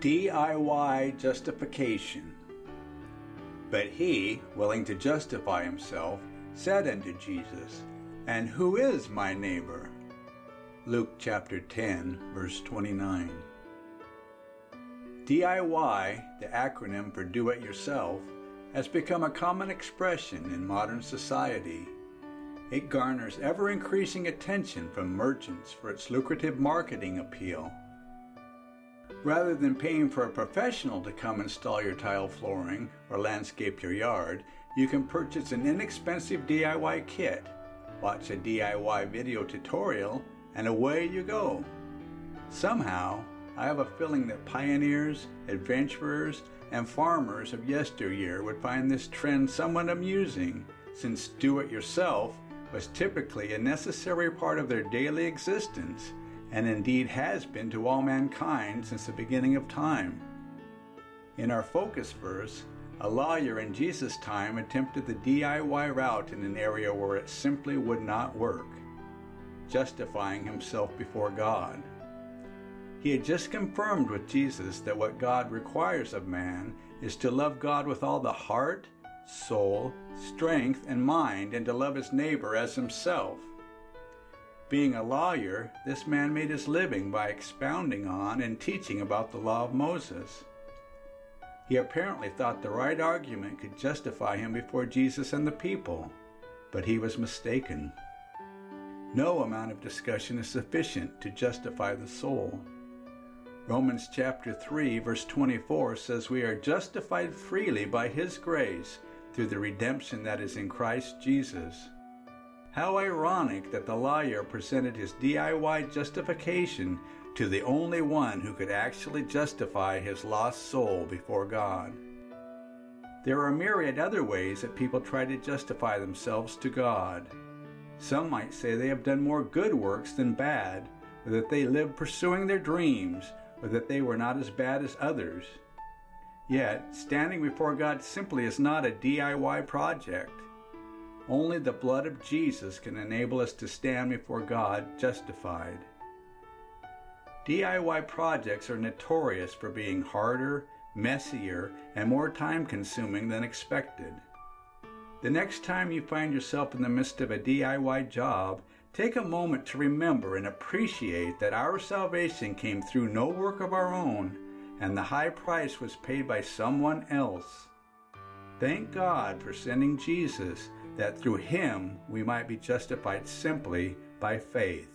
DIY justification. But he, willing to justify himself, said unto Jesus, And who is my neighbor? Luke chapter 10, verse 29. DIY, the acronym for do it yourself, has become a common expression in modern society. It garners ever increasing attention from merchants for its lucrative marketing appeal. Rather than paying for a professional to come install your tile flooring or landscape your yard, you can purchase an inexpensive DIY kit, watch a DIY video tutorial, and away you go. Somehow, I have a feeling that pioneers, adventurers, and farmers of yesteryear would find this trend somewhat amusing, since do it yourself was typically a necessary part of their daily existence and indeed has been to all mankind since the beginning of time. In our focus verse, a lawyer in Jesus' time attempted the DIY route in an area where it simply would not work, justifying himself before God. He had just confirmed with Jesus that what God requires of man is to love God with all the heart, soul, strength, and mind, and to love his neighbor as himself. Being a lawyer, this man made his living by expounding on and teaching about the law of Moses. He apparently thought the right argument could justify him before Jesus and the people, but he was mistaken. No amount of discussion is sufficient to justify the soul. Romans chapter 3 verse 24 says we are justified freely by his grace through the redemption that is in Christ Jesus. How ironic that the lawyer presented his DIY justification to the only one who could actually justify his lost soul before God. There are myriad other ways that people try to justify themselves to God. Some might say they have done more good works than bad, or that they live pursuing their dreams, or that they were not as bad as others. Yet, standing before God simply is not a DIY project. Only the blood of Jesus can enable us to stand before God justified. DIY projects are notorious for being harder, messier, and more time consuming than expected. The next time you find yourself in the midst of a DIY job, take a moment to remember and appreciate that our salvation came through no work of our own, and the high price was paid by someone else. Thank God for sending Jesus that through him we might be justified simply by faith.